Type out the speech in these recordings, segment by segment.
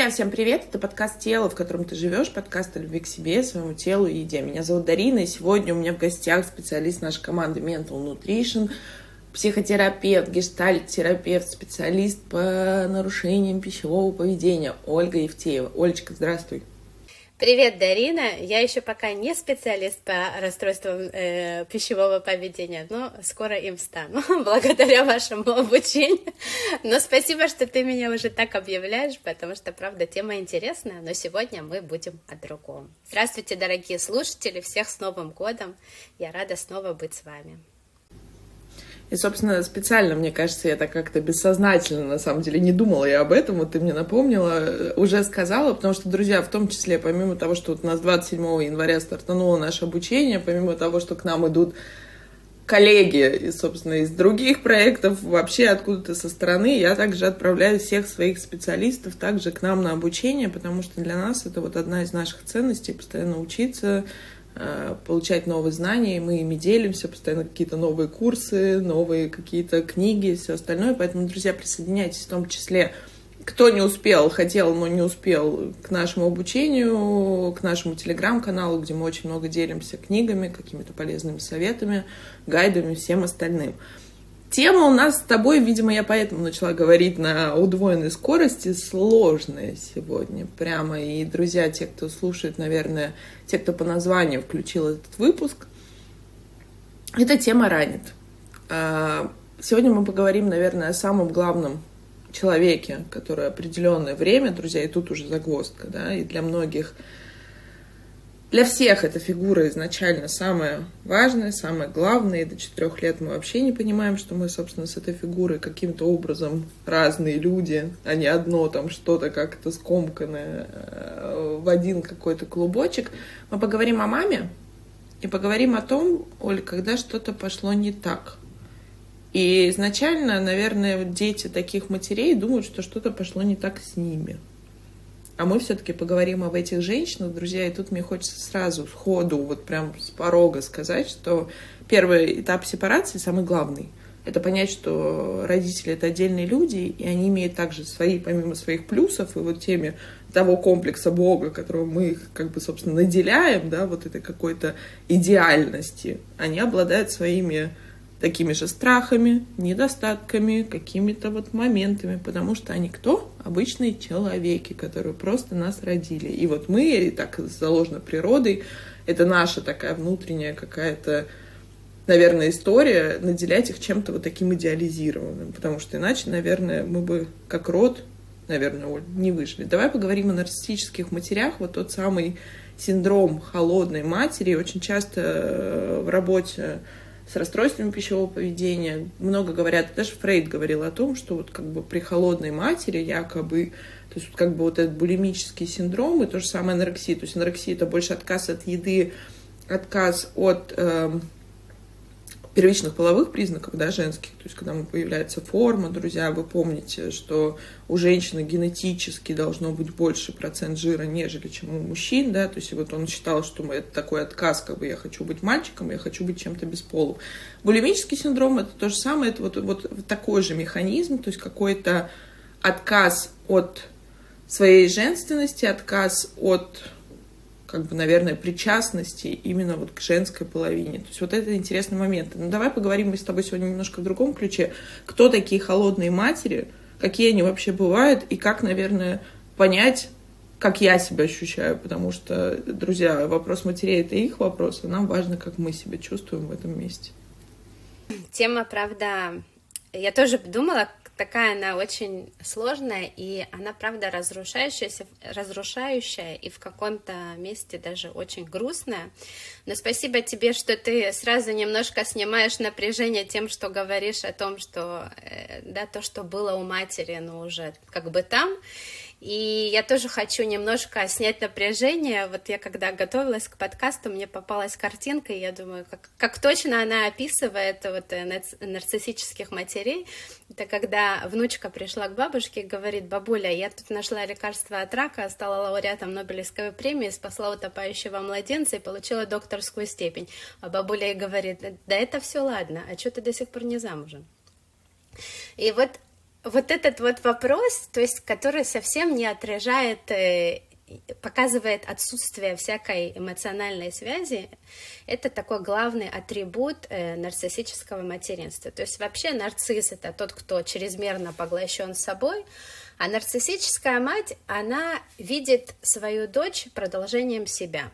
Друзья, всем привет! Это подкаст «Тело», в котором ты живешь, подкаст о любви к себе, своему телу и еде. Меня зовут Дарина, и сегодня у меня в гостях специалист нашей команды Mental Nutrition, психотерапевт, гештальт-терапевт, специалист по нарушениям пищевого поведения Ольга Евтеева. Олечка, здравствуй! Привет, Дарина. Я еще пока не специалист по расстройствам э, пищевого поведения, но скоро им стану, благодаря вашему обучению. Но спасибо, что ты меня уже так объявляешь, потому что, правда, тема интересная, но сегодня мы будем о другом. Здравствуйте, дорогие слушатели, всех с Новым годом. Я рада снова быть с вами. И, собственно, специально, мне кажется, я так как-то бессознательно, на самом деле, не думала я об этом, вот ты мне напомнила, уже сказала, потому что, друзья, в том числе, помимо того, что вот у нас 27 января стартануло наше обучение, помимо того, что к нам идут коллеги, собственно, из других проектов, вообще откуда-то со стороны, я также отправляю всех своих специалистов также к нам на обучение, потому что для нас это вот одна из наших ценностей, постоянно учиться, Э, получать новые знания, и мы ими делимся, постоянно какие-то новые курсы, новые какие-то книги, все остальное. Поэтому, друзья, присоединяйтесь в том числе, кто не успел, хотел, но не успел к нашему обучению, к нашему телеграм-каналу, где мы очень много делимся книгами, какими-то полезными советами, гайдами, всем остальным. Тема у нас с тобой, видимо, я поэтому начала говорить на удвоенной скорости, сложная сегодня прямо. И, друзья, те, кто слушает, наверное, те, кто по названию включил этот выпуск, эта тема ранит. А, сегодня мы поговорим, наверное, о самом главном человеке, который определенное время, друзья, и тут уже загвоздка, да, и для многих для всех эта фигура изначально самая важная, самая главная, и до четырех лет мы вообще не понимаем, что мы, собственно, с этой фигурой каким-то образом разные люди, а не одно там что-то как-то скомканное э, в один какой-то клубочек. Мы поговорим о маме и поговорим о том, Оль, когда что-то пошло не так. И изначально, наверное, дети таких матерей думают, что что-то пошло не так с ними – а мы все-таки поговорим об этих женщинах, друзья, и тут мне хочется сразу, сходу, вот прям с порога сказать, что первый этап сепарации самый главный. Это понять, что родители — это отдельные люди, и они имеют также свои, помимо своих плюсов, и вот теме того комплекса Бога, которого мы их, как бы, собственно, наделяем, да, вот этой какой-то идеальности, они обладают своими такими же страхами, недостатками, какими-то вот моментами, потому что они кто? Обычные человеки, которые просто нас родили. И вот мы, так заложено природой, это наша такая внутренняя какая-то, наверное, история, наделять их чем-то вот таким идеализированным, потому что иначе, наверное, мы бы как род, наверное, не выжили. Давай поговорим о нарциссических матерях, вот тот самый синдром холодной матери. Очень часто э, в работе с расстройствами пищевого поведения. Много говорят, даже Фрейд говорил о том, что вот как бы при холодной матери якобы, то есть как бы вот этот булимический синдром и то же самое анорексия. То есть анорексия это больше отказ от еды, отказ от э, первичных половых признаков, да, женских, то есть когда появляется форма, друзья, вы помните, что у женщины генетически должно быть больше процент жира, нежели чем у мужчин, да, то есть вот он считал, что это такой отказ, как бы я хочу быть мальчиком, я хочу быть чем-то бесполым. Булимический синдром это то же самое, это вот, вот такой же механизм, то есть какой-то отказ от своей женственности, отказ от как бы, наверное, причастности именно вот к женской половине. То есть вот это интересный момент. Ну, давай поговорим мы с тобой сегодня немножко в другом ключе. Кто такие холодные матери, какие они вообще бывают, и как, наверное, понять, как я себя ощущаю, потому что, друзья, вопрос матерей — это их вопрос, а нам важно, как мы себя чувствуем в этом месте. Тема, правда, я тоже думала, такая она очень сложная, и она, правда, разрушающаяся, разрушающая и в каком-то месте даже очень грустная. Но спасибо тебе, что ты сразу немножко снимаешь напряжение тем, что говоришь о том, что э, да, то, что было у матери, ну, уже как бы там, и я тоже хочу немножко снять напряжение. Вот я когда готовилась к подкасту, мне попалась картинка, и я думаю, как, как точно она описывает вот э, нарциссических матерей. Это когда внучка пришла к бабушке и говорит, бабуля, я тут нашла лекарство от рака, стала лауреатом Нобелевской премии, спасла утопающего младенца и получила докторскую степень. А бабуля ей говорит, да это все ладно, а что ты до сих пор не замужем? И вот вот этот вот вопрос, то есть, который совсем не отражает э, показывает отсутствие всякой эмоциональной связи, это такой главный атрибут э, нарциссического материнства. То есть вообще нарцисс это тот, кто чрезмерно поглощен собой, а нарциссическая мать, она видит свою дочь продолжением себя.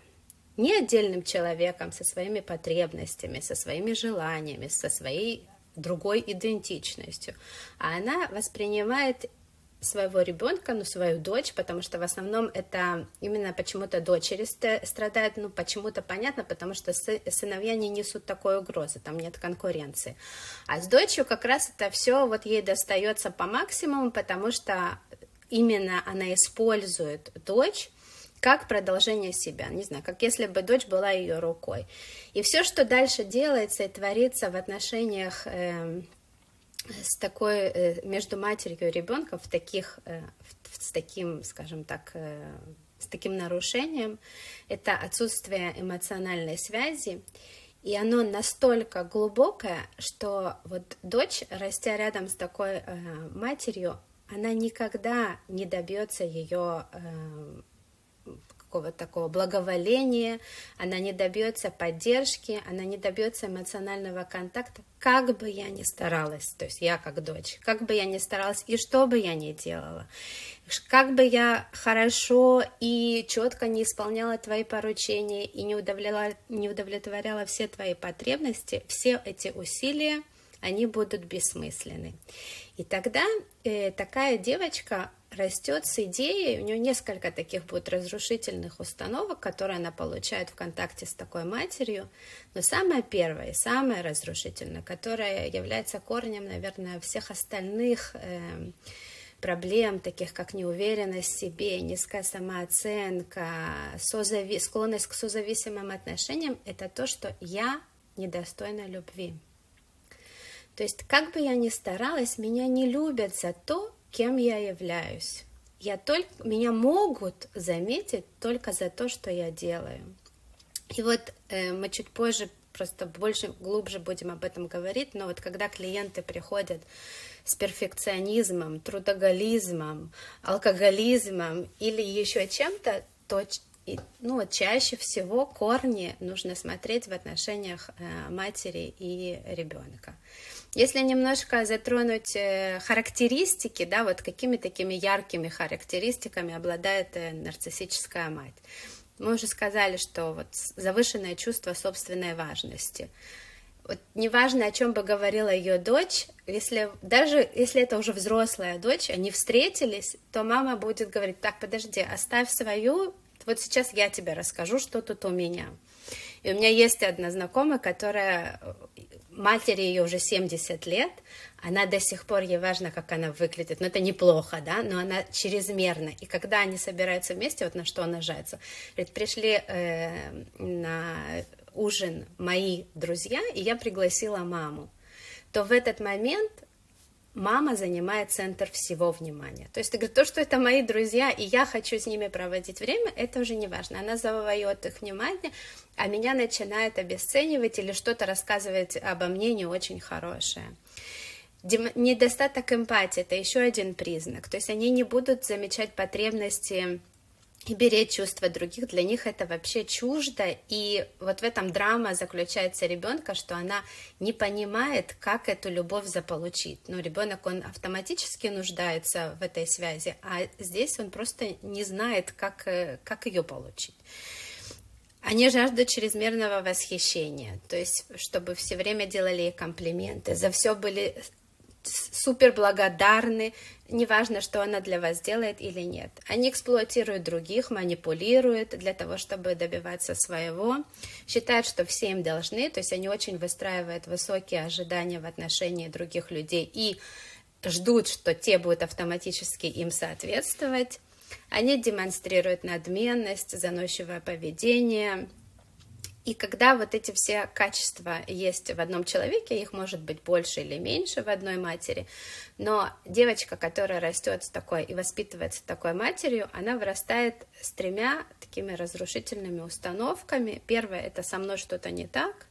Не отдельным человеком со своими потребностями, со своими желаниями, со своей другой идентичностью, а она воспринимает своего ребенка, ну, свою дочь, потому что в основном это именно почему-то дочери страдают, ну, почему-то понятно, потому что сыновья не несут такой угрозы, там нет конкуренции. А с дочерью как раз это все вот ей достается по максимуму, потому что именно она использует дочь как продолжение себя, не знаю, как если бы дочь была ее рукой. И все, что дальше делается и творится в отношениях э, с такой э, между матерью и ребенком в таких э, с таким, скажем так, э, с таким нарушением, это отсутствие эмоциональной связи, и оно настолько глубокое, что вот дочь, растя рядом с такой матерью, она никогда не добьется ее какого-то такого благоволения, она не добьется поддержки, она не добьется эмоционального контакта, как бы я ни старалась, то есть я как дочь, как бы я ни старалась и что бы я ни делала, как бы я хорошо и четко не исполняла твои поручения и не удовлетворяла, не удовлетворяла все твои потребности, все эти усилия, они будут бессмысленны. И тогда э, такая девочка, растет с идеей, у нее несколько таких будет разрушительных установок, которые она получает в контакте с такой матерью, но самое первое, самое разрушительное, которое является корнем, наверное, всех остальных э, проблем, таких как неуверенность в себе, низкая самооценка, созави... склонность к созависимым отношениям, это то, что я недостойна любви. То есть, как бы я ни старалась, меня не любят за то, кем я являюсь. Я только, меня могут заметить только за то, что я делаю. И вот э, мы чуть позже просто больше, глубже будем об этом говорить, но вот когда клиенты приходят с перфекционизмом, трудоголизмом, алкоголизмом или еще чем-то, то ну, чаще всего корни нужно смотреть в отношениях э, матери и ребенка. Если немножко затронуть э, характеристики, да, вот какими такими яркими характеристиками обладает э, нарциссическая мать. Мы уже сказали, что вот завышенное чувство собственной важности. Вот неважно, о чем бы говорила ее дочь, если даже если это уже взрослая дочь, они встретились, то мама будет говорить: так, подожди, оставь свою, вот сейчас я тебе расскажу, что тут у меня. И у меня есть одна знакомая, которая матери ее уже 70 лет, она до сих пор, ей важно, как она выглядит, но это неплохо, да, но она чрезмерно. И когда они собираются вместе, вот на что она жается, говорит, пришли э, на ужин мои друзья, и я пригласила маму, то в этот момент мама занимает центр всего внимания. То есть ты говоришь, то, что это мои друзья, и я хочу с ними проводить время, это уже не важно. Она завоевает их внимание, а меня начинает обесценивать или что-то рассказывать обо мне не очень хорошее. Недостаток эмпатии – это еще один признак. То есть они не будут замечать потребности и беречь чувства других, для них это вообще чуждо, и вот в этом драма заключается ребенка, что она не понимает, как эту любовь заполучить. Ну, ребенок, он автоматически нуждается в этой связи, а здесь он просто не знает, как, э, как ее получить. Они жаждут чрезмерного восхищения, то есть, чтобы все время делали ей комплименты, за все были супер благодарны, неважно, что она для вас делает или нет. Они эксплуатируют других, манипулируют для того, чтобы добиваться своего, считают, что все им должны, то есть они очень выстраивают высокие ожидания в отношении других людей и ждут, что те будут автоматически им соответствовать. Они демонстрируют надменность, заносчивое поведение, и когда вот эти все качества есть в одном человеке, их может быть больше или меньше в одной матери, но девочка, которая растет с такой и воспитывается такой матерью, она вырастает с тремя такими разрушительными установками. Первое — это со мной что-то не так.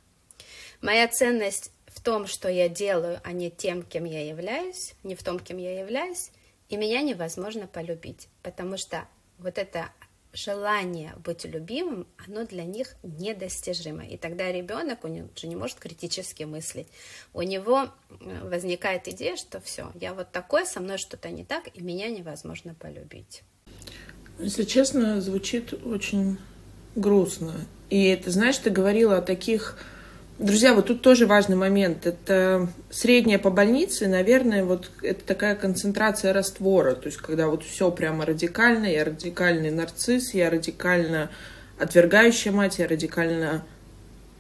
Моя ценность в том, что я делаю, а не тем, кем я являюсь, не в том, кем я являюсь, и меня невозможно полюбить, потому что вот это желание быть любимым, оно для них недостижимо. И тогда ребенок, он же не может критически мыслить. У него возникает идея, что все, я вот такой, со мной что-то не так, и меня невозможно полюбить. Если честно, звучит очень грустно. И ты знаешь, ты говорила о таких... Друзья, вот тут тоже важный момент. Это средняя по больнице, наверное, вот это такая концентрация раствора. То есть, когда вот все прямо радикально, я радикальный нарцисс, я радикально отвергающая мать, я радикально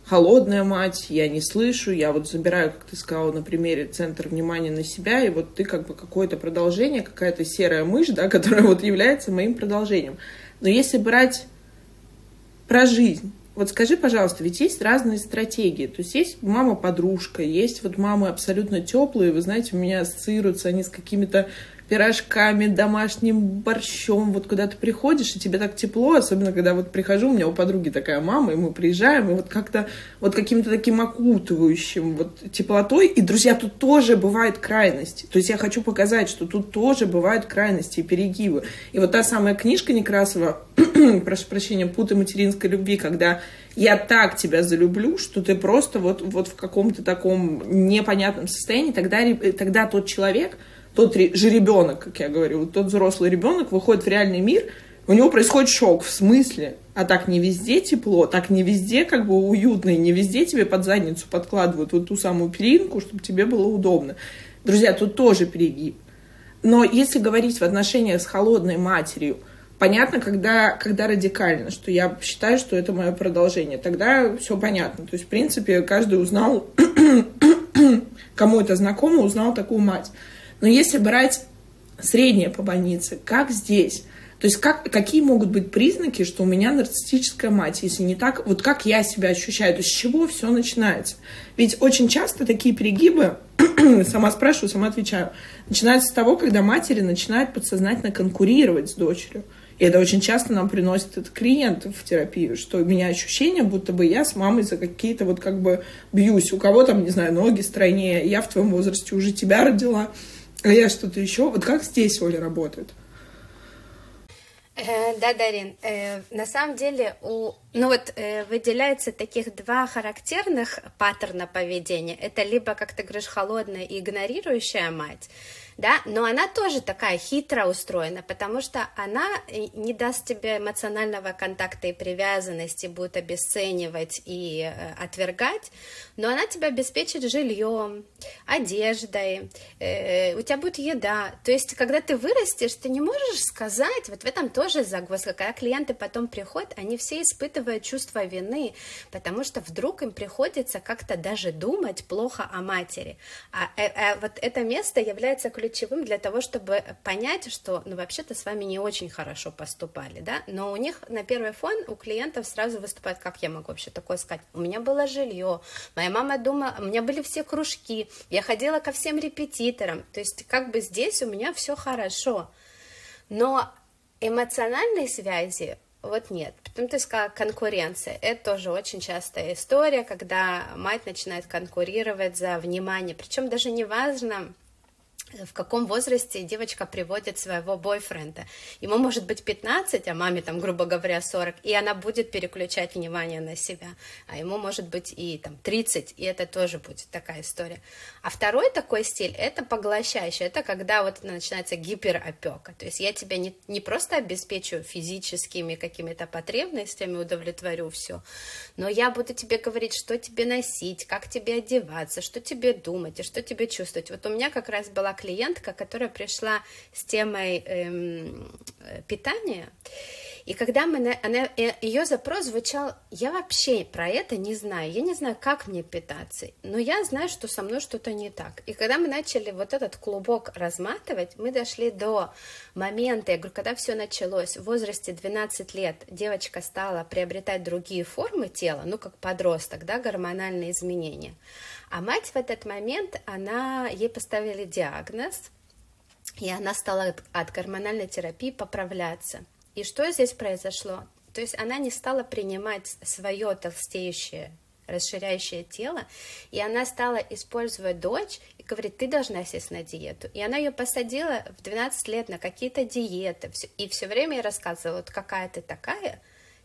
холодная мать, я не слышу, я вот забираю, как ты сказала, на примере центр внимания на себя, и вот ты как бы какое-то продолжение, какая-то серая мышь, да, которая вот является моим продолжением. Но если брать про жизнь, вот скажи, пожалуйста, ведь есть разные стратегии. То есть есть мама-подружка, есть вот мамы абсолютно теплые, вы знаете, у меня ассоциируются они с какими-то пирожками, домашним борщом. Вот куда ты приходишь, и тебе так тепло, особенно когда вот прихожу, у меня у подруги такая мама, и мы приезжаем, и вот как-то вот каким-то таким окутывающим вот теплотой. И, друзья, тут тоже бывают крайности. То есть я хочу показать, что тут тоже бывают крайности и перегибы. И вот та самая книжка Некрасова, прошу прощения, «Путы материнской любви», когда я так тебя залюблю, что ты просто вот, вот в каком-то таком непонятном состоянии, тогда, тогда тот человек, тот же ребенок, как я говорю, вот тот взрослый ребенок выходит в реальный мир, у него происходит шок. В смысле? А так не везде тепло, так не везде как бы уютно, и не везде тебе под задницу подкладывают вот ту самую перинку, чтобы тебе было удобно. Друзья, тут тоже перегиб. Но если говорить в отношениях с холодной матерью, понятно, когда, когда радикально, что я считаю, что это мое продолжение, тогда все понятно. То есть, в принципе, каждый узнал, кому это знакомо, узнал такую мать. Но если брать среднее по больнице, как здесь? То есть как, какие могут быть признаки, что у меня нарциссическая мать, если не так, вот как я себя ощущаю, то есть с чего все начинается? Ведь очень часто такие перегибы, сама спрашиваю, сама отвечаю, начинаются с того, когда матери начинают подсознательно конкурировать с дочерью. И это очень часто нам приносит этот клиент в терапию, что у меня ощущение, будто бы я с мамой за какие-то вот как бы бьюсь. У кого там, не знаю, ноги стройнее, я в твоем возрасте уже тебя родила, а я что-то еще. Вот как здесь Оля работает? Э, да, Дарин, э, на самом деле у, ну вот э, выделяется таких два характерных паттерна поведения. Это либо, как ты говоришь, холодная и игнорирующая мать, да, но она тоже такая хитро устроена, потому что она э, не даст тебе эмоционального контакта и привязанности, будет обесценивать и э, отвергать, но она тебя обеспечит жильем, одеждой, э, у тебя будет еда. То есть, когда ты вырастешь, ты не можешь сказать, вот в этом тоже загвоздка, когда клиенты потом приходят, они все испытывают чувство вины, потому что вдруг им приходится как-то даже думать плохо о матери. А, а, а вот это место является ключевым для того, чтобы понять, что, ну, вообще-то с вами не очень хорошо поступали, да, но у них на первый фон у клиентов сразу выступает, как я могу вообще такое сказать, у меня было жилье, моя мама думала, у меня были все кружки, я ходила ко всем репетиторам, то есть как бы здесь у меня все хорошо, но эмоциональной связи вот нет. Потом ты сказала конкуренция. Это тоже очень частая история, когда мать начинает конкурировать за внимание. Причем даже не важно, в каком возрасте девочка приводит своего бойфренда. Ему может быть 15, а маме там, грубо говоря, 40, и она будет переключать внимание на себя. А ему может быть и там 30, и это тоже будет такая история. А второй такой стиль, это поглощающий, это когда вот начинается гиперопека. То есть я тебя не, не просто обеспечу физическими какими-то потребностями, удовлетворю все, но я буду тебе говорить, что тебе носить, как тебе одеваться, что тебе думать и что тебе чувствовать. Вот у меня как раз была клиентка, которая пришла с темой эм, питания, и когда мы, она, э, ее запрос звучал, я вообще про это не знаю, я не знаю, как мне питаться, но я знаю, что со мной что-то не так. И когда мы начали вот этот клубок разматывать, мы дошли до момента, я говорю, когда все началось, в возрасте 12 лет девочка стала приобретать другие формы тела, ну, как подросток, да, гормональные изменения. А мать в этот момент, она, ей поставили диагноз, и она стала от гормональной терапии поправляться. И что здесь произошло? То есть она не стала принимать свое толстеющее расширяющее тело, и она стала использовать дочь и говорит, ты должна сесть на диету. И она ее посадила в 12 лет на какие-то диеты, и все время ей рассказывала, вот какая ты такая,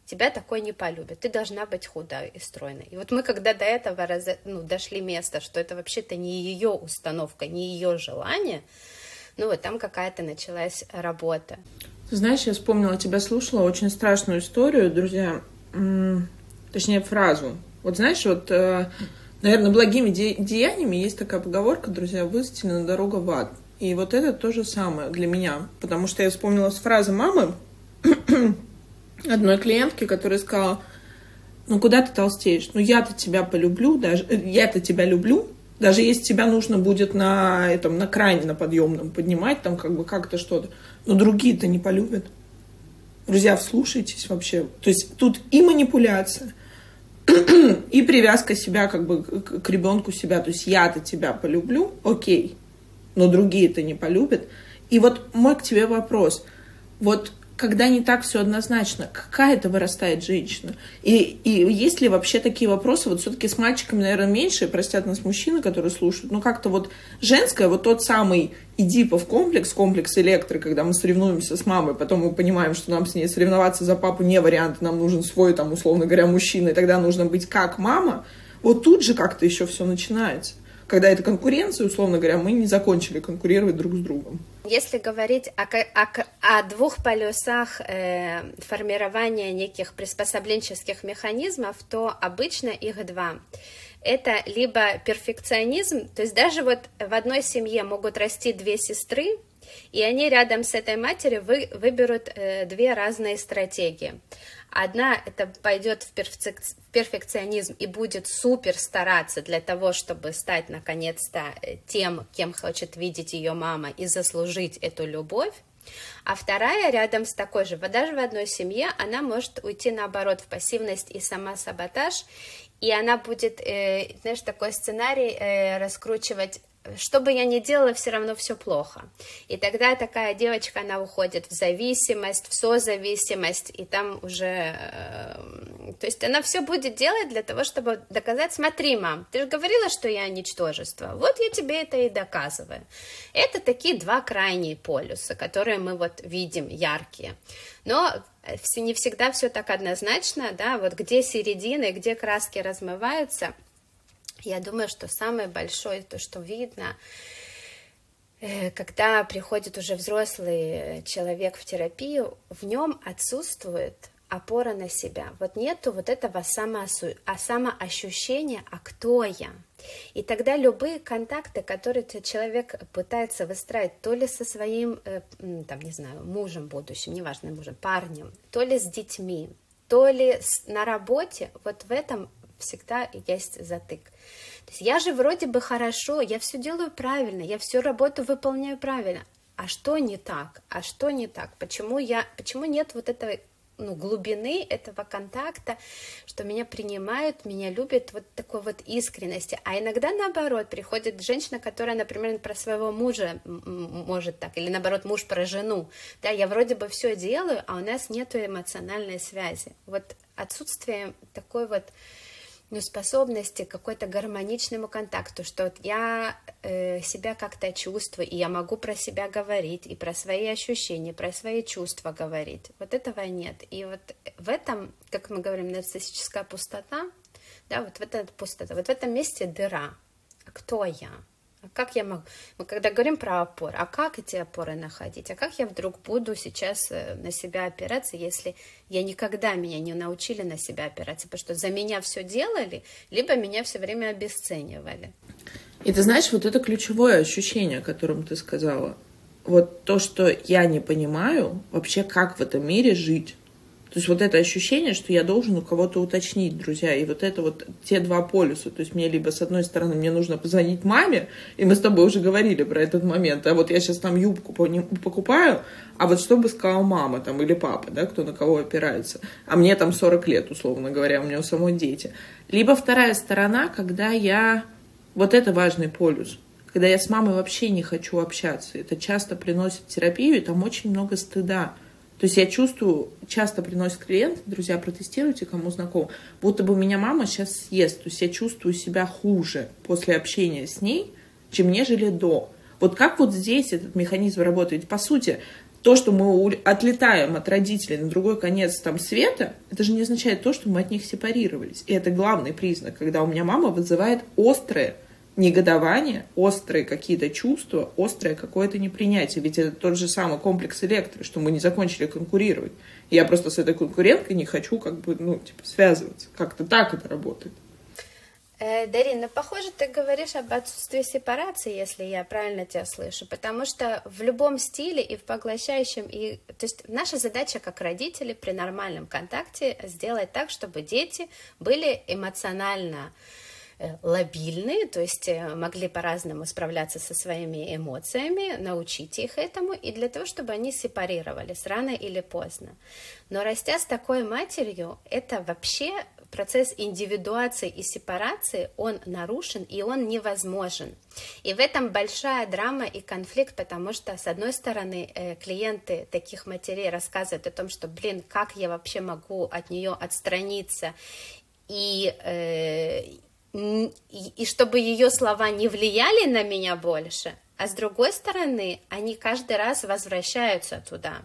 тебя такой не полюбят, ты должна быть худой и стройной. И вот мы, когда до этого раз, ну, дошли место, что это вообще-то не ее установка, не ее желание, ну вот там какая-то началась работа. Знаешь, я вспомнила, тебя слушала очень страшную историю, друзья, точнее фразу. Вот знаешь, вот, э, наверное, благими де- деяниями есть такая поговорка, друзья, выстелена дорога в ад. И вот это то же самое для меня, потому что я вспомнила с фразы мамы, одной клиентки, которая сказала, ну куда ты толстеешь? Ну я-то тебя полюблю, даже э, я-то тебя люблю, даже если тебя нужно будет на этом, на кране, на подъемном поднимать, там как бы как-то что-то, но другие-то не полюбят. Друзья, вслушайтесь вообще. То есть тут и манипуляция, и привязка себя как бы к ребенку себя. То есть я-то тебя полюблю, окей, но другие-то не полюбят. И вот мой к тебе вопрос. Вот когда не так все однозначно, какая это вырастает женщина? И, и есть ли вообще такие вопросы? Вот все-таки с мальчиками, наверное, меньше, простят нас мужчины, которые слушают, но как-то вот женское, вот тот самый Эдипов комплекс, комплекс электры, когда мы соревнуемся с мамой, потом мы понимаем, что нам с ней соревноваться за папу не вариант, нам нужен свой, там, условно говоря, мужчина, и тогда нужно быть как мама, вот тут же как-то еще все начинается когда это конкуренция, условно говоря, мы не закончили конкурировать друг с другом. Если говорить о, о, о двух полюсах э, формирования неких приспособленческих механизмов, то обычно их два. Это либо перфекционизм, то есть даже вот в одной семье могут расти две сестры, и они рядом с этой матерью вы, выберут э, две разные стратегии. Одна это пойдет в перфекционизм и будет супер стараться для того, чтобы стать наконец-то э, тем, кем хочет видеть ее мама и заслужить эту любовь. А вторая рядом с такой же, даже в одной семье, она может уйти наоборот в пассивность и самосаботаж, и она будет, э, знаешь, такой сценарий э, раскручивать что бы я ни делала, все равно все плохо. И тогда такая девочка, она уходит в зависимость, в созависимость, и там уже... Э, то есть она все будет делать для того, чтобы доказать, смотри, мам, ты же говорила, что я ничтожество, вот я тебе это и доказываю. Это такие два крайние полюса, которые мы вот видим, яркие. Но не всегда все так однозначно, да, вот где середина, где краски размываются – я думаю, что самое большое, то, что видно, э, когда приходит уже взрослый человек в терапию, в нем отсутствует опора на себя. Вот нету вот этого самоосу... а самоощущения, а кто я. И тогда любые контакты, которые человек пытается выстраивать то ли со своим, э, там, не знаю, мужем будущим, неважно, мужем, парнем, то ли с детьми, то ли на работе, вот в этом всегда есть затык. То есть я же вроде бы хорошо, я все делаю правильно, я всю работу выполняю правильно. А что не так? А что не так? Почему я, почему нет вот этой ну, глубины этого контакта, что меня принимают, меня любят, вот такой вот искренности. А иногда наоборот, приходит женщина, которая, например, про своего мужа может так, или наоборот, муж про жену. Да, я вроде бы все делаю, а у нас нет эмоциональной связи. Вот отсутствие такой вот ну, способности к какой-то гармоничному контакту, что вот я э, себя как-то чувствую, и я могу про себя говорить, и про свои ощущения, про свои чувства говорить. Вот этого нет. И вот в этом, как мы говорим, нарциссическая пустота, да, вот в этой пустота, вот в этом месте дыра. А кто я? А как я могу? Мы когда говорим про опоры, а как эти опоры находить? А как я вдруг буду сейчас э, на себя опираться, если я никогда меня не научили на себя опираться? Потому что за меня все делали, либо меня все время обесценивали. И ты знаешь, вот это ключевое ощущение, о котором ты сказала. Вот то, что я не понимаю вообще, как в этом мире жить. То есть вот это ощущение, что я должен у кого-то уточнить, друзья, и вот это вот те два полюса. То есть мне либо с одной стороны мне нужно позвонить маме, и мы с тобой уже говорили про этот момент, а вот я сейчас там юбку покупаю, а вот что бы сказала мама там или папа, да, кто на кого опирается, а мне там 40 лет, условно говоря, у меня у самой дети. Либо вторая сторона, когда я... Вот это важный полюс когда я с мамой вообще не хочу общаться. Это часто приносит терапию, и там очень много стыда. То есть я чувствую, часто приносят клиенты, друзья, протестируйте, кому знаком, будто бы меня мама сейчас съест. То есть я чувствую себя хуже после общения с ней, чем нежели до. Вот как вот здесь этот механизм работает? По сути, то, что мы отлетаем от родителей на другой конец там света, это же не означает то, что мы от них сепарировались. И это главный признак, когда у меня мама вызывает острое негодование, острые какие-то чувства, острое какое-то непринятие. Ведь это тот же самый комплекс электро, что мы не закончили конкурировать. Я просто с этой конкуренткой не хочу как бы, ну, типа, связываться. Как-то так это работает. Э, Дарина, похоже, ты говоришь об отсутствии сепарации, если я правильно тебя слышу, потому что в любом стиле и в поглощающем, и, то есть наша задача как родители при нормальном контакте сделать так, чтобы дети были эмоционально лобильные, то есть э, могли по-разному справляться со своими эмоциями, научить их этому, и для того, чтобы они сепарировались рано или поздно. Но растя с такой матерью, это вообще процесс индивидуации и сепарации, он нарушен и он невозможен. И в этом большая драма и конфликт, потому что, с одной стороны, э, клиенты таких матерей рассказывают о том, что, блин, как я вообще могу от нее отстраниться, и, э, и, чтобы ее слова не влияли на меня больше, а с другой стороны, они каждый раз возвращаются туда.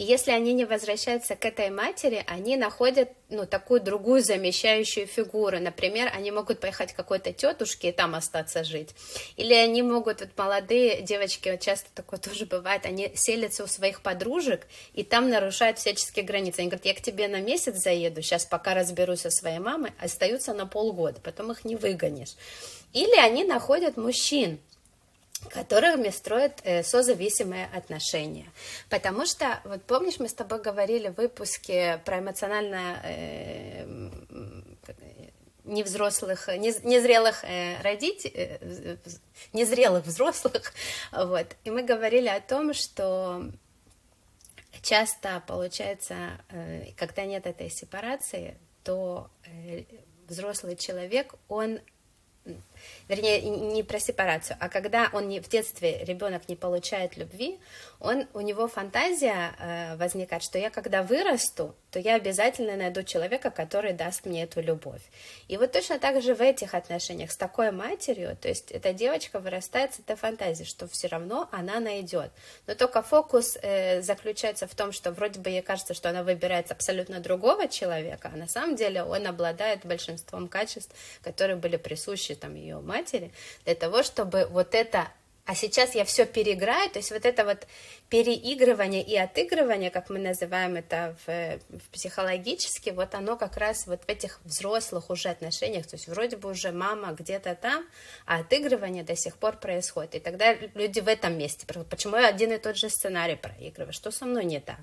И если они не возвращаются к этой матери, они находят ну, такую другую замещающую фигуру. Например, они могут поехать к какой-то тетушке и там остаться жить. Или они могут, вот молодые девочки, вот часто такое тоже бывает, они селятся у своих подружек и там нарушают всяческие границы. Они говорят, я к тебе на месяц заеду, сейчас пока разберусь со своей мамой, остаются на полгода, потом их не выгонишь. Или они находят мужчин, которыми строят э, созависимые отношения. Потому что, вот помнишь, мы с тобой говорили в выпуске про эмоционально э, невзрослых, незрелых э, родителей, э, незрелых взрослых, вот, и мы говорили о том, что часто получается, э, когда нет этой сепарации, то э, взрослый человек, он вернее, не про сепарацию, а когда он не, в детстве ребенок не получает любви, он, у него фантазия э, возникает, что я когда вырасту, то я обязательно найду человека, который даст мне эту любовь. И вот точно так же в этих отношениях с такой матерью, то есть эта девочка вырастает с этой фантазией, что все равно она найдет. Но только фокус э, заключается в том, что вроде бы ей кажется, что она выбирает абсолютно другого человека, а на самом деле он обладает большинством качеств, которые были присущи там ее матери, для того, чтобы вот это а сейчас я все переиграю, то есть вот это вот переигрывание и отыгрывание, как мы называем это в, в психологически, вот оно как раз вот в этих взрослых уже отношениях, то есть вроде бы уже мама где-то там, а отыгрывание до сих пор происходит. И тогда люди в этом месте, почему я один и тот же сценарий проигрываю, что со мной не так?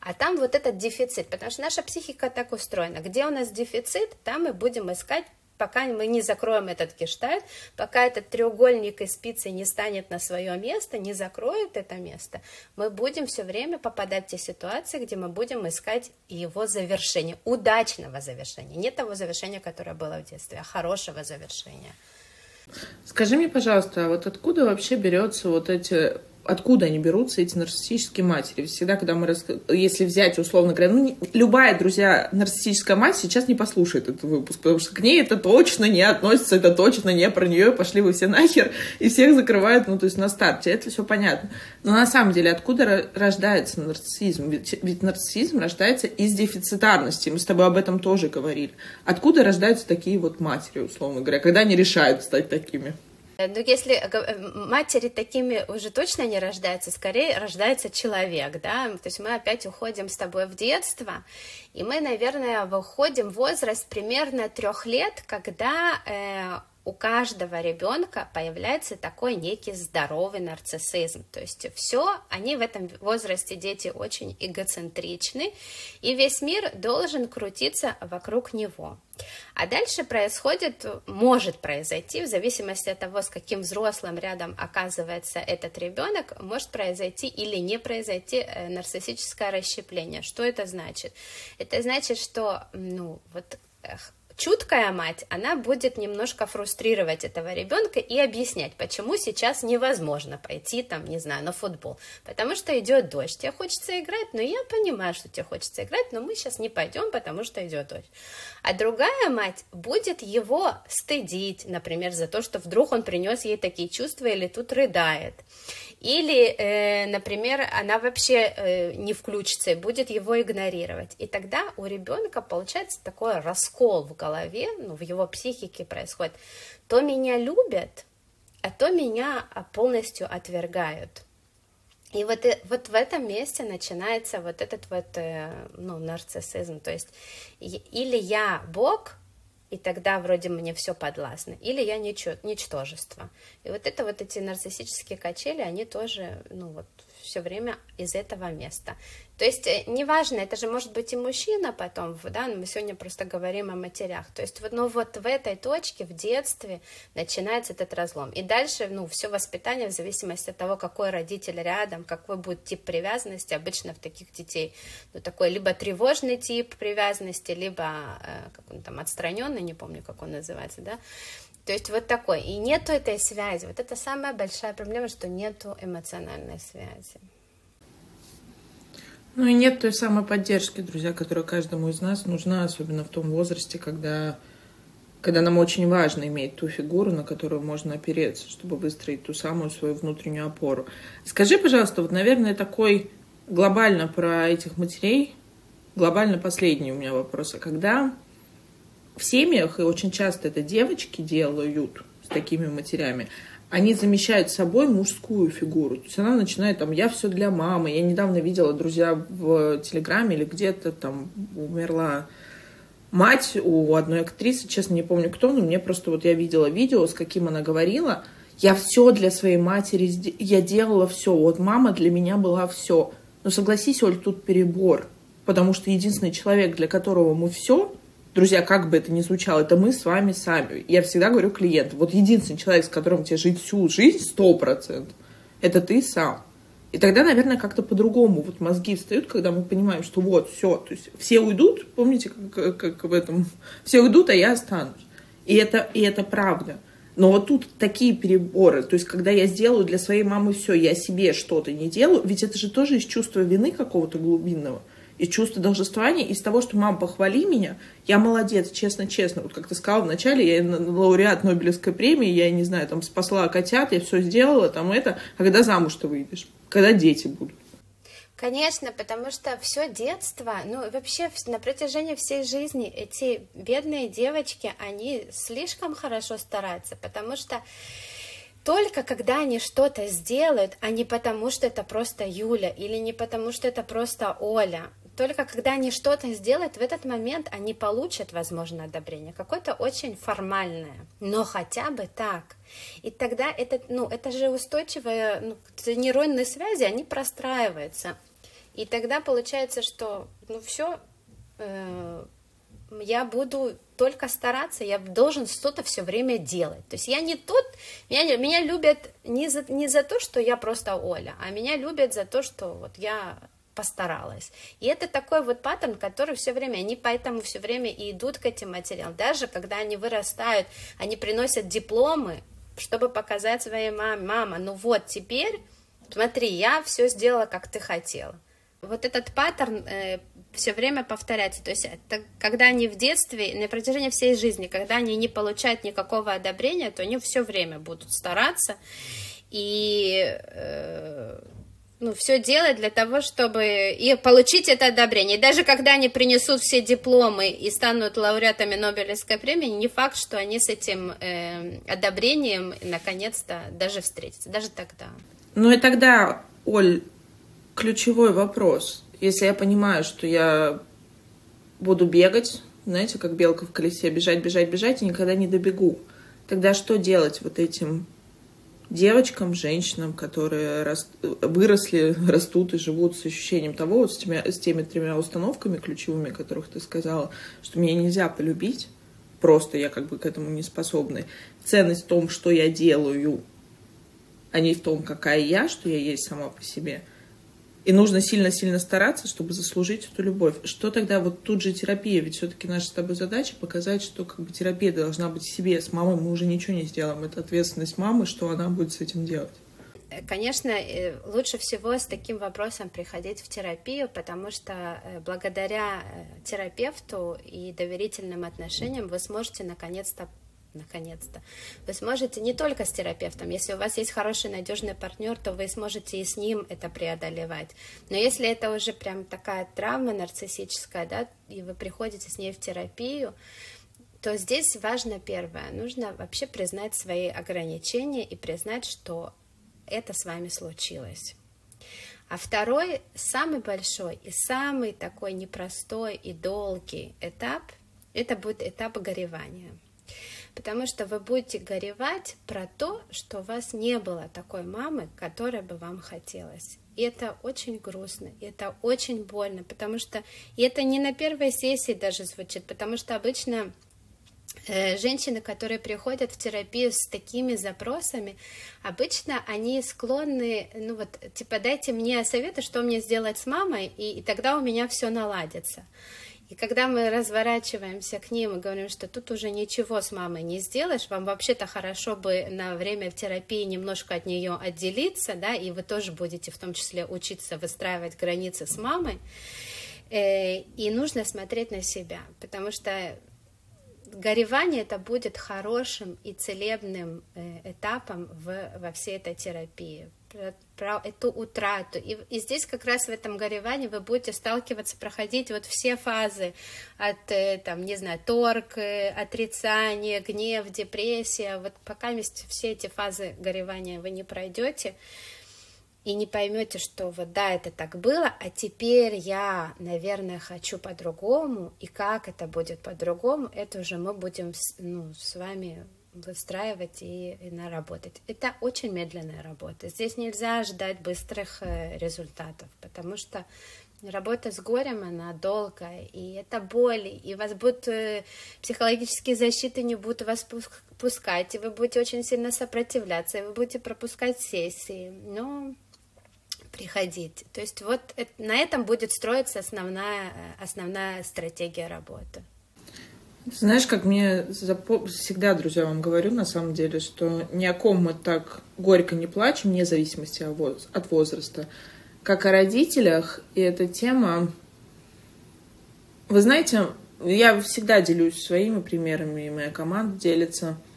А там вот этот дефицит, потому что наша психика так устроена. Где у нас дефицит, там мы будем искать пока мы не закроем этот гештальт, пока этот треугольник из спицы не станет на свое место, не закроет это место, мы будем все время попадать в те ситуации, где мы будем искать его завершение, удачного завершения, не того завершения, которое было в детстве, а хорошего завершения. Скажи мне, пожалуйста, а вот откуда вообще берется вот эти откуда они берутся, эти нарциссические матери. Всегда, когда мы, рас... если взять, условно говоря, ну, не... любая, друзья, нарциссическая мать сейчас не послушает этот выпуск, потому что к ней это точно не относится, это точно не про нее, пошли вы все нахер, и всех закрывают, ну, то есть на старте, это все понятно. Но на самом деле, откуда рождается нарциссизм? Ведь, ведь нарциссизм рождается из дефицитарности, мы с тобой об этом тоже говорили. Откуда рождаются такие вот матери, условно говоря, когда они решают стать такими? Э, ну, если э, матери такими уже точно не рождаются, скорее рождается человек, да, то есть мы опять уходим с тобой в детство, и мы, наверное, выходим в возраст примерно трех лет, когда э, у каждого ребенка появляется такой некий здоровый нарциссизм. То есть все, они в этом возрасте, дети, очень эгоцентричны, и весь мир должен крутиться вокруг него. А дальше происходит, может произойти, в зависимости от того, с каким взрослым рядом оказывается этот ребенок, может произойти или не произойти э, нарциссическое расщепление. Что это значит? Это значит, что ну, вот чуткая мать, она будет немножко фрустрировать этого ребенка и объяснять, почему сейчас невозможно пойти там, не знаю, на футбол. Потому что идет дождь, тебе хочется играть, но я понимаю, что тебе хочется играть, но мы сейчас не пойдем, потому что идет дождь. А другая мать будет его стыдить, например, за то, что вдруг он принес ей такие чувства или тут рыдает. Или, э, например, она вообще э, не включится и будет его игнорировать. И тогда у ребенка получается такой раскол в голове, ну, в его психике происходит. То меня любят, а то меня а, полностью отвергают. И вот, и, вот в этом месте начинается вот этот вот, э, ну, нарциссизм. То есть или я Бог, и тогда вроде мне все подвластно, или я ничто, ничтожество. И вот это вот эти нарциссические качели, они тоже, ну вот, все время из этого места. То есть, э, неважно, это же может быть и мужчина потом, да, мы сегодня просто говорим о матерях. То есть, вот, ну вот в этой точке, в детстве начинается этот разлом. И дальше, ну, все воспитание в зависимости от того, какой родитель рядом, какой будет тип привязанности, обычно в таких детей, ну, такой либо тревожный тип привязанности, либо, э, как он там, отстраненный, не помню, как он называется, да, то есть вот такой. И нету этой связи. Вот это самая большая проблема, что нету эмоциональной связи. Ну и нет той самой поддержки, друзья, которая каждому из нас нужна, особенно в том возрасте, когда, когда нам очень важно иметь ту фигуру, на которую можно опереться, чтобы выстроить ту самую свою внутреннюю опору. Скажи, пожалуйста, вот, наверное, такой глобально про этих матерей, глобально последний у меня вопрос. А когда в семьях, и очень часто это девочки делают с такими матерями, они замещают собой мужскую фигуру. То есть она начинает там, я все для мамы. Я недавно видела, друзья, в Телеграме или где-то там умерла мать у одной актрисы, честно не помню кто, но мне просто вот я видела видео, с каким она говорила, я все для своей матери, я делала все, вот мама для меня была все. Но согласись, Оль, тут перебор, потому что единственный человек, для которого мы все, Друзья, как бы это ни звучало, это мы с вами сами. Я всегда говорю клиенту, вот единственный человек, с которым тебе жить всю жизнь, сто процентов, это ты сам. И тогда, наверное, как-то по-другому вот мозги встают, когда мы понимаем, что вот, все, то есть все уйдут, помните, как, как в этом, все уйдут, а я останусь. И это, и это правда. Но вот тут такие переборы, то есть когда я сделаю для своей мамы все, я себе что-то не делаю, ведь это же тоже из чувства вины какого-то глубинного из чувства должествования, из того, что мам, похвали меня, я молодец, честно-честно. Вот как ты сказала вначале, я лауреат Нобелевской премии, я, не знаю, там спасла котят, я все сделала, там это. А когда замуж-то выйдешь? Когда дети будут? Конечно, потому что все детство, ну вообще на протяжении всей жизни эти бедные девочки, они слишком хорошо стараются, потому что только когда они что-то сделают, а не потому, что это просто Юля или не потому, что это просто Оля, только когда они что-то сделают, в этот момент они получат, возможно, одобрение, какое-то очень формальное, но хотя бы так. И тогда это, ну, это же устойчивые ну, нейронные связи, они простраиваются. И тогда получается, что, ну, все, э, я буду только стараться, я должен что-то все время делать. То есть я не тот, меня, меня любят не за, не за то, что я просто Оля, а меня любят за то, что вот я постаралась. И это такой вот паттерн, который все время, они поэтому все время и идут к этим материалам. Даже когда они вырастают, они приносят дипломы, чтобы показать своей маме, мама, ну вот теперь, смотри, я все сделала, как ты хотела. Вот этот паттерн э, все время повторяется. То есть, это, когда они в детстве, на протяжении всей жизни, когда они не получают никакого одобрения, то они все время будут стараться. И э, ну, все делать для того, чтобы и получить это одобрение. И даже когда они принесут все дипломы и станут лауреатами Нобелевской премии, не факт, что они с этим э, одобрением наконец-то даже встретятся, даже тогда. Ну и тогда, Оль, ключевой вопрос. Если я понимаю, что я буду бегать, знаете, как белка в колесе, бежать, бежать, бежать, и никогда не добегу, тогда что делать вот этим девочкам, женщинам, которые раст... выросли, растут и живут с ощущением того, вот с теми, с теми тремя установками ключевыми, которых ты сказала, что меня нельзя полюбить, просто я как бы к этому не способна. Ценность в том, что я делаю, а не в том, какая я, что я есть сама по себе. И нужно сильно-сильно стараться, чтобы заслужить эту любовь. Что тогда вот тут же терапия? Ведь все-таки наша с тобой задача показать, что как бы терапия должна быть себе. С мамой мы уже ничего не сделаем. Это ответственность мамы, что она будет с этим делать. Конечно, э, лучше всего с таким вопросом приходить в терапию, потому что э, благодаря э, терапевту и доверительным отношениям вы сможете наконец-то наконец-то. Вы сможете не только с терапевтом, если у вас есть хороший, надежный партнер, то вы сможете и с ним это преодолевать. Но если это уже прям такая травма нарциссическая, да, и вы приходите с ней в терапию, то здесь важно первое, нужно вообще признать свои ограничения и признать, что это с вами случилось. А второй, самый большой и самый такой непростой и долгий этап, это будет этап горевания. Потому что вы будете горевать про то, что у вас не было такой мамы, которая бы вам хотелось. И это очень грустно, и это очень больно, потому что и это не на первой сессии даже звучит, потому что обычно Э, женщины, которые приходят в терапию с такими запросами, обычно они склонны, ну вот, типа, дайте мне советы, что мне сделать с мамой, и, и тогда у меня все наладится. И когда мы разворачиваемся к ним и говорим, что тут уже ничего с мамой не сделаешь, вам вообще-то хорошо бы на время в терапии немножко от нее отделиться, да, и вы тоже будете в том числе учиться выстраивать границы с мамой, э, и нужно смотреть на себя, потому что горевание это будет хорошим и целебным э, этапом в, во всей этой терапии про, про эту утрату. И, и здесь как раз в этом горевании вы будете сталкиваться, проходить вот все фазы от, э, там, не знаю, торг, э, отрицание, гнев, депрессия. Вот пока все эти фазы горевания вы не пройдете, и не поймете, что вот да, это так было, а теперь я, наверное, хочу по-другому, и как это будет по-другому, это уже мы будем ну, с вами выстраивать и, и наработать. Это очень медленная работа. Здесь нельзя ждать быстрых э, результатов, потому что работа с горем, она долгая, и это боль, и вас будут э, психологические защиты не будут вас пускать, и вы будете очень сильно сопротивляться, и вы будете пропускать сессии. Но приходить. То есть вот на этом будет строиться основная, э, основная стратегия работы. Знаешь, как мне запо... всегда, друзья, вам говорю, на самом деле, что ни о ком мы так горько не плачем, вне зависимости от возраста, как о родителях. И эта тема... Вы знаете, я всегда делюсь своими примерами, и моя команда делится –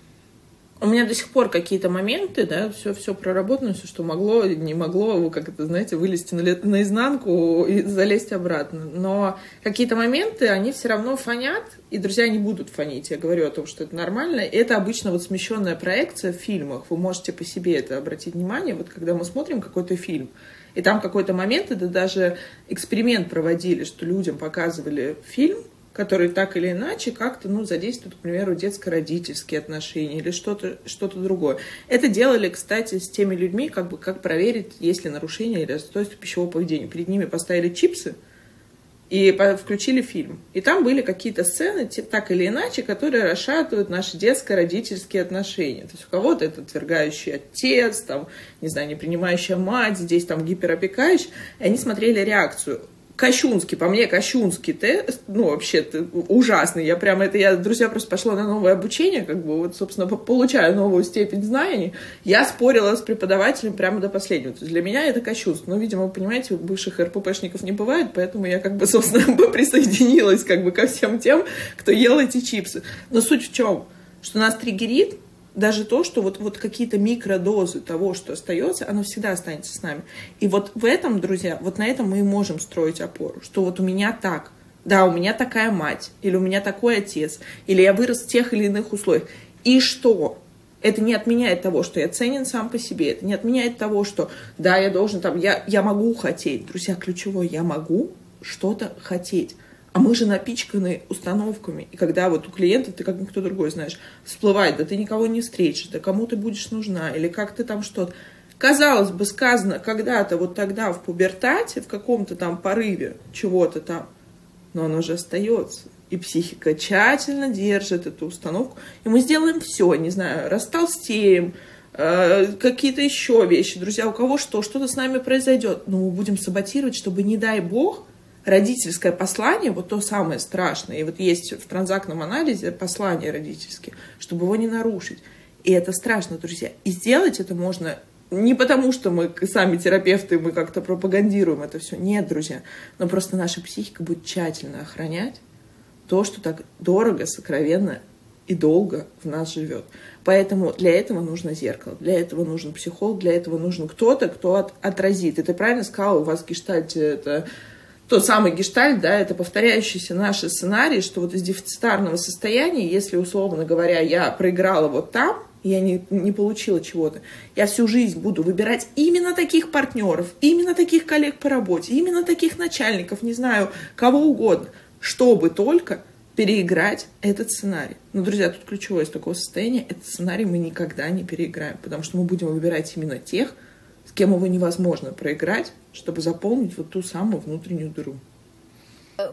у меня до сих пор какие-то моменты, да, все, все проработано, все, что могло, не могло, как это, знаете, вылезти на, наизнанку и залезть обратно. Но какие-то моменты, они все равно фонят, и друзья не будут фонить. Я говорю о том, что это нормально. Это обычно вот смещенная проекция в фильмах. Вы можете по себе это обратить внимание, вот когда мы смотрим какой-то фильм, и там какой-то момент, это даже эксперимент проводили, что людям показывали фильм, которые так или иначе как-то, ну, задействуют, к примеру, детско-родительские отношения или что-то что другое. Это делали, кстати, с теми людьми, как бы, как проверить, есть ли нарушение или расстройство пищевого поведения. Перед ними поставили чипсы и включили фильм. И там были какие-то сцены, так или иначе, которые расшатывают наши детско-родительские отношения. То есть у кого-то это отвергающий отец, там, не знаю, не принимающая мать, здесь там гиперопекающий. И они смотрели реакцию кощунский, по мне кощунский тест, ну, вообще ужасный. Я прям это, я, друзья, просто пошла на новое обучение, как бы, вот, собственно, получаю новую степень знаний. Я спорила с преподавателем прямо до последнего. То есть для меня это кощунство. Ну, видимо, вы понимаете, бывших РППшников не бывает, поэтому я, как бы, собственно, присоединилась, как бы, ко всем тем, кто ел эти чипсы. Но суть в чем? Что нас триггерит даже то, что вот, вот какие-то микродозы того, что остается, оно всегда останется с нами. И вот в этом, друзья, вот на этом мы и можем строить опору, что вот у меня так, да, у меня такая мать, или у меня такой отец, или я вырос в тех или иных условиях. И что? Это не отменяет того, что я ценен сам по себе. Это не отменяет того, что да, я должен там, я, я могу хотеть. Друзья, ключевое, я могу что-то хотеть. А мы же напичканы установками. И когда вот у клиента, ты как никто другой знаешь, всплывает, да ты никого не встретишь, да кому ты будешь нужна, или как ты там что-то. Казалось бы, сказано когда-то, вот тогда в пубертате, в каком-то там порыве чего-то там, но оно же остается. И психика тщательно держит эту установку. И мы сделаем все, не знаю, растолстеем, э, какие-то еще вещи. Друзья, у кого что, что-то с нами произойдет. Но мы будем саботировать, чтобы, не дай бог, родительское послание, вот то самое страшное, и вот есть в транзактном анализе послание родительское, чтобы его не нарушить. И это страшно, друзья. И сделать это можно не потому, что мы сами терапевты, мы как-то пропагандируем это все. Нет, друзья. Но просто наша психика будет тщательно охранять то, что так дорого, сокровенно и долго в нас живет. Поэтому для этого нужно зеркало, для этого нужен психолог, для этого нужен кто-то, кто от, отразит. И ты правильно сказала, у вас в это тот самый гештальт, да, это повторяющийся наши сценарии, что вот из дефицитарного состояния, если, условно говоря, я проиграла вот там, я не, не получила чего-то. Я всю жизнь буду выбирать именно таких партнеров, именно таких коллег по работе, именно таких начальников, не знаю, кого угодно, чтобы только переиграть этот сценарий. Но, друзья, тут ключевое из такого состояния, этот сценарий мы никогда не переиграем, потому что мы будем выбирать именно тех, кем его невозможно проиграть, чтобы заполнить вот ту самую внутреннюю дыру.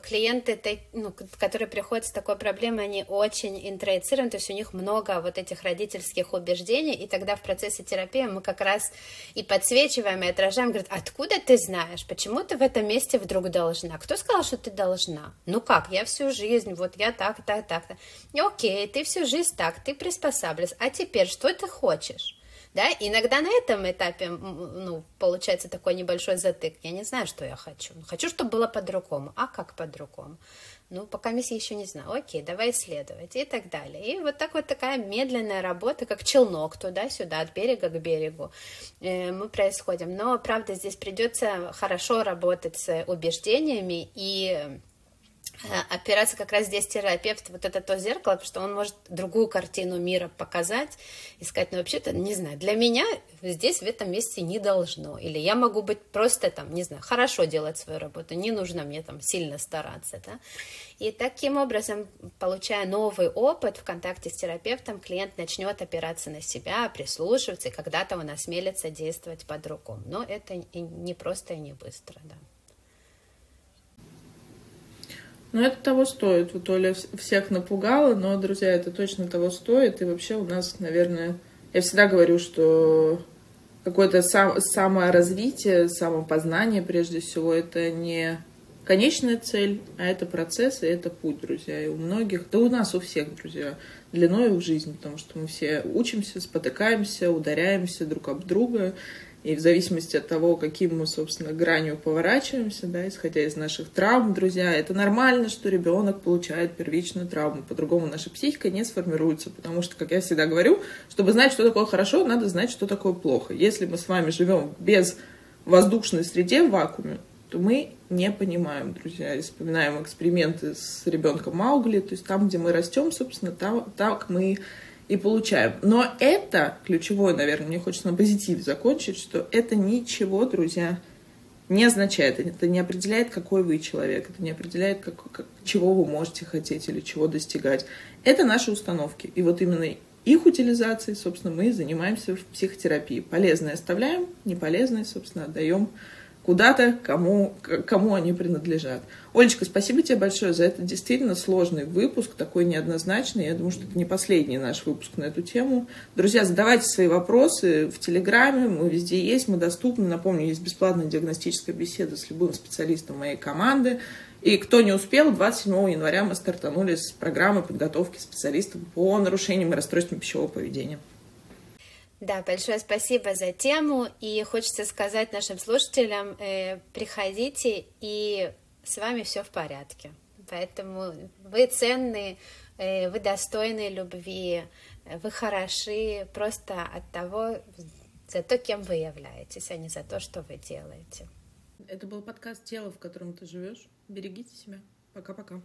Клиенты, ну, которые приходят с такой проблемой, они очень интроицированы, то есть у них много вот этих родительских убеждений, и тогда в процессе терапии мы как раз и подсвечиваем, и отражаем, говорят, откуда ты знаешь, почему ты в этом месте вдруг должна? Кто сказал, что ты должна? Ну как, я всю жизнь, вот я так, так, так. так. Окей, ты всю жизнь так, ты приспосабливаешься, а теперь что ты хочешь? Да, иногда на этом этапе, ну, получается такой небольшой затык, я не знаю, что я хочу, хочу, чтобы было по-другому, а как по-другому? Ну, пока миссия еще не знаю, окей, давай исследовать и так далее. И вот так вот такая медленная работа, как челнок туда-сюда, от берега к берегу э, мы происходим. Но, правда, здесь придется хорошо работать с убеждениями и опираться как раз здесь терапевт, вот это то зеркало, потому что он может другую картину мира показать и сказать, ну вообще-то, не знаю, для меня здесь в этом месте не должно, или я могу быть просто там, не знаю, хорошо делать свою работу, не нужно мне там сильно стараться, да, и таким образом, получая новый опыт в контакте с терапевтом, клиент начнет опираться на себя, прислушиваться, и когда-то он осмелится действовать по-другому, но это не просто и не быстро, да. Ну, это того стоит. Вот Оля всех напугала, но, друзья, это точно того стоит. И вообще у нас, наверное, я всегда говорю, что какое-то сам, саморазвитие, самопознание, прежде всего, это не конечная цель, а это процесс и это путь, друзья. И у многих, да у нас у всех, друзья, длиной в жизнь, потому что мы все учимся, спотыкаемся, ударяемся друг об друга. И в зависимости от того, каким мы, собственно, гранью поворачиваемся, да, исходя из наших травм, друзья, это нормально, что ребенок получает первичную травму. По-другому наша психика не сформируется, потому что, как я всегда говорю, чтобы знать, что такое хорошо, надо знать, что такое плохо. Если мы с вами живем без воздушной среде в вакууме, то мы не понимаем, друзья. И вспоминаем эксперименты с ребенком Маугли, то есть там, где мы растем, собственно, там, так мы и получаем. Но это ключевое, наверное, мне хочется на позитиве закончить, что это ничего, друзья, не означает, это не определяет, какой вы человек, это не определяет, как, как, чего вы можете хотеть или чего достигать. Это наши установки. И вот именно их утилизацией, собственно, мы занимаемся в психотерапии. Полезное оставляем, неполезное, собственно, отдаем куда-то, кому, кому они принадлежат. Олечка, спасибо тебе большое за этот действительно сложный выпуск, такой неоднозначный. Я думаю, что это не последний наш выпуск на эту тему. Друзья, задавайте свои вопросы в Телеграме, мы везде есть, мы доступны. Напомню, есть бесплатная диагностическая беседа с любым специалистом моей команды. И кто не успел, 27 января мы стартанули с программы подготовки специалистов по нарушениям и расстройствам пищевого поведения. Да, большое спасибо за тему. И хочется сказать нашим слушателям, э, приходите, и с вами все в порядке. Поэтому вы ценны, э, вы достойны любви, вы хороши просто от того, за то, кем вы являетесь, а не за то, что вы делаете. Это был подкаст «Тело, в котором ты живешь». Берегите себя. Пока-пока.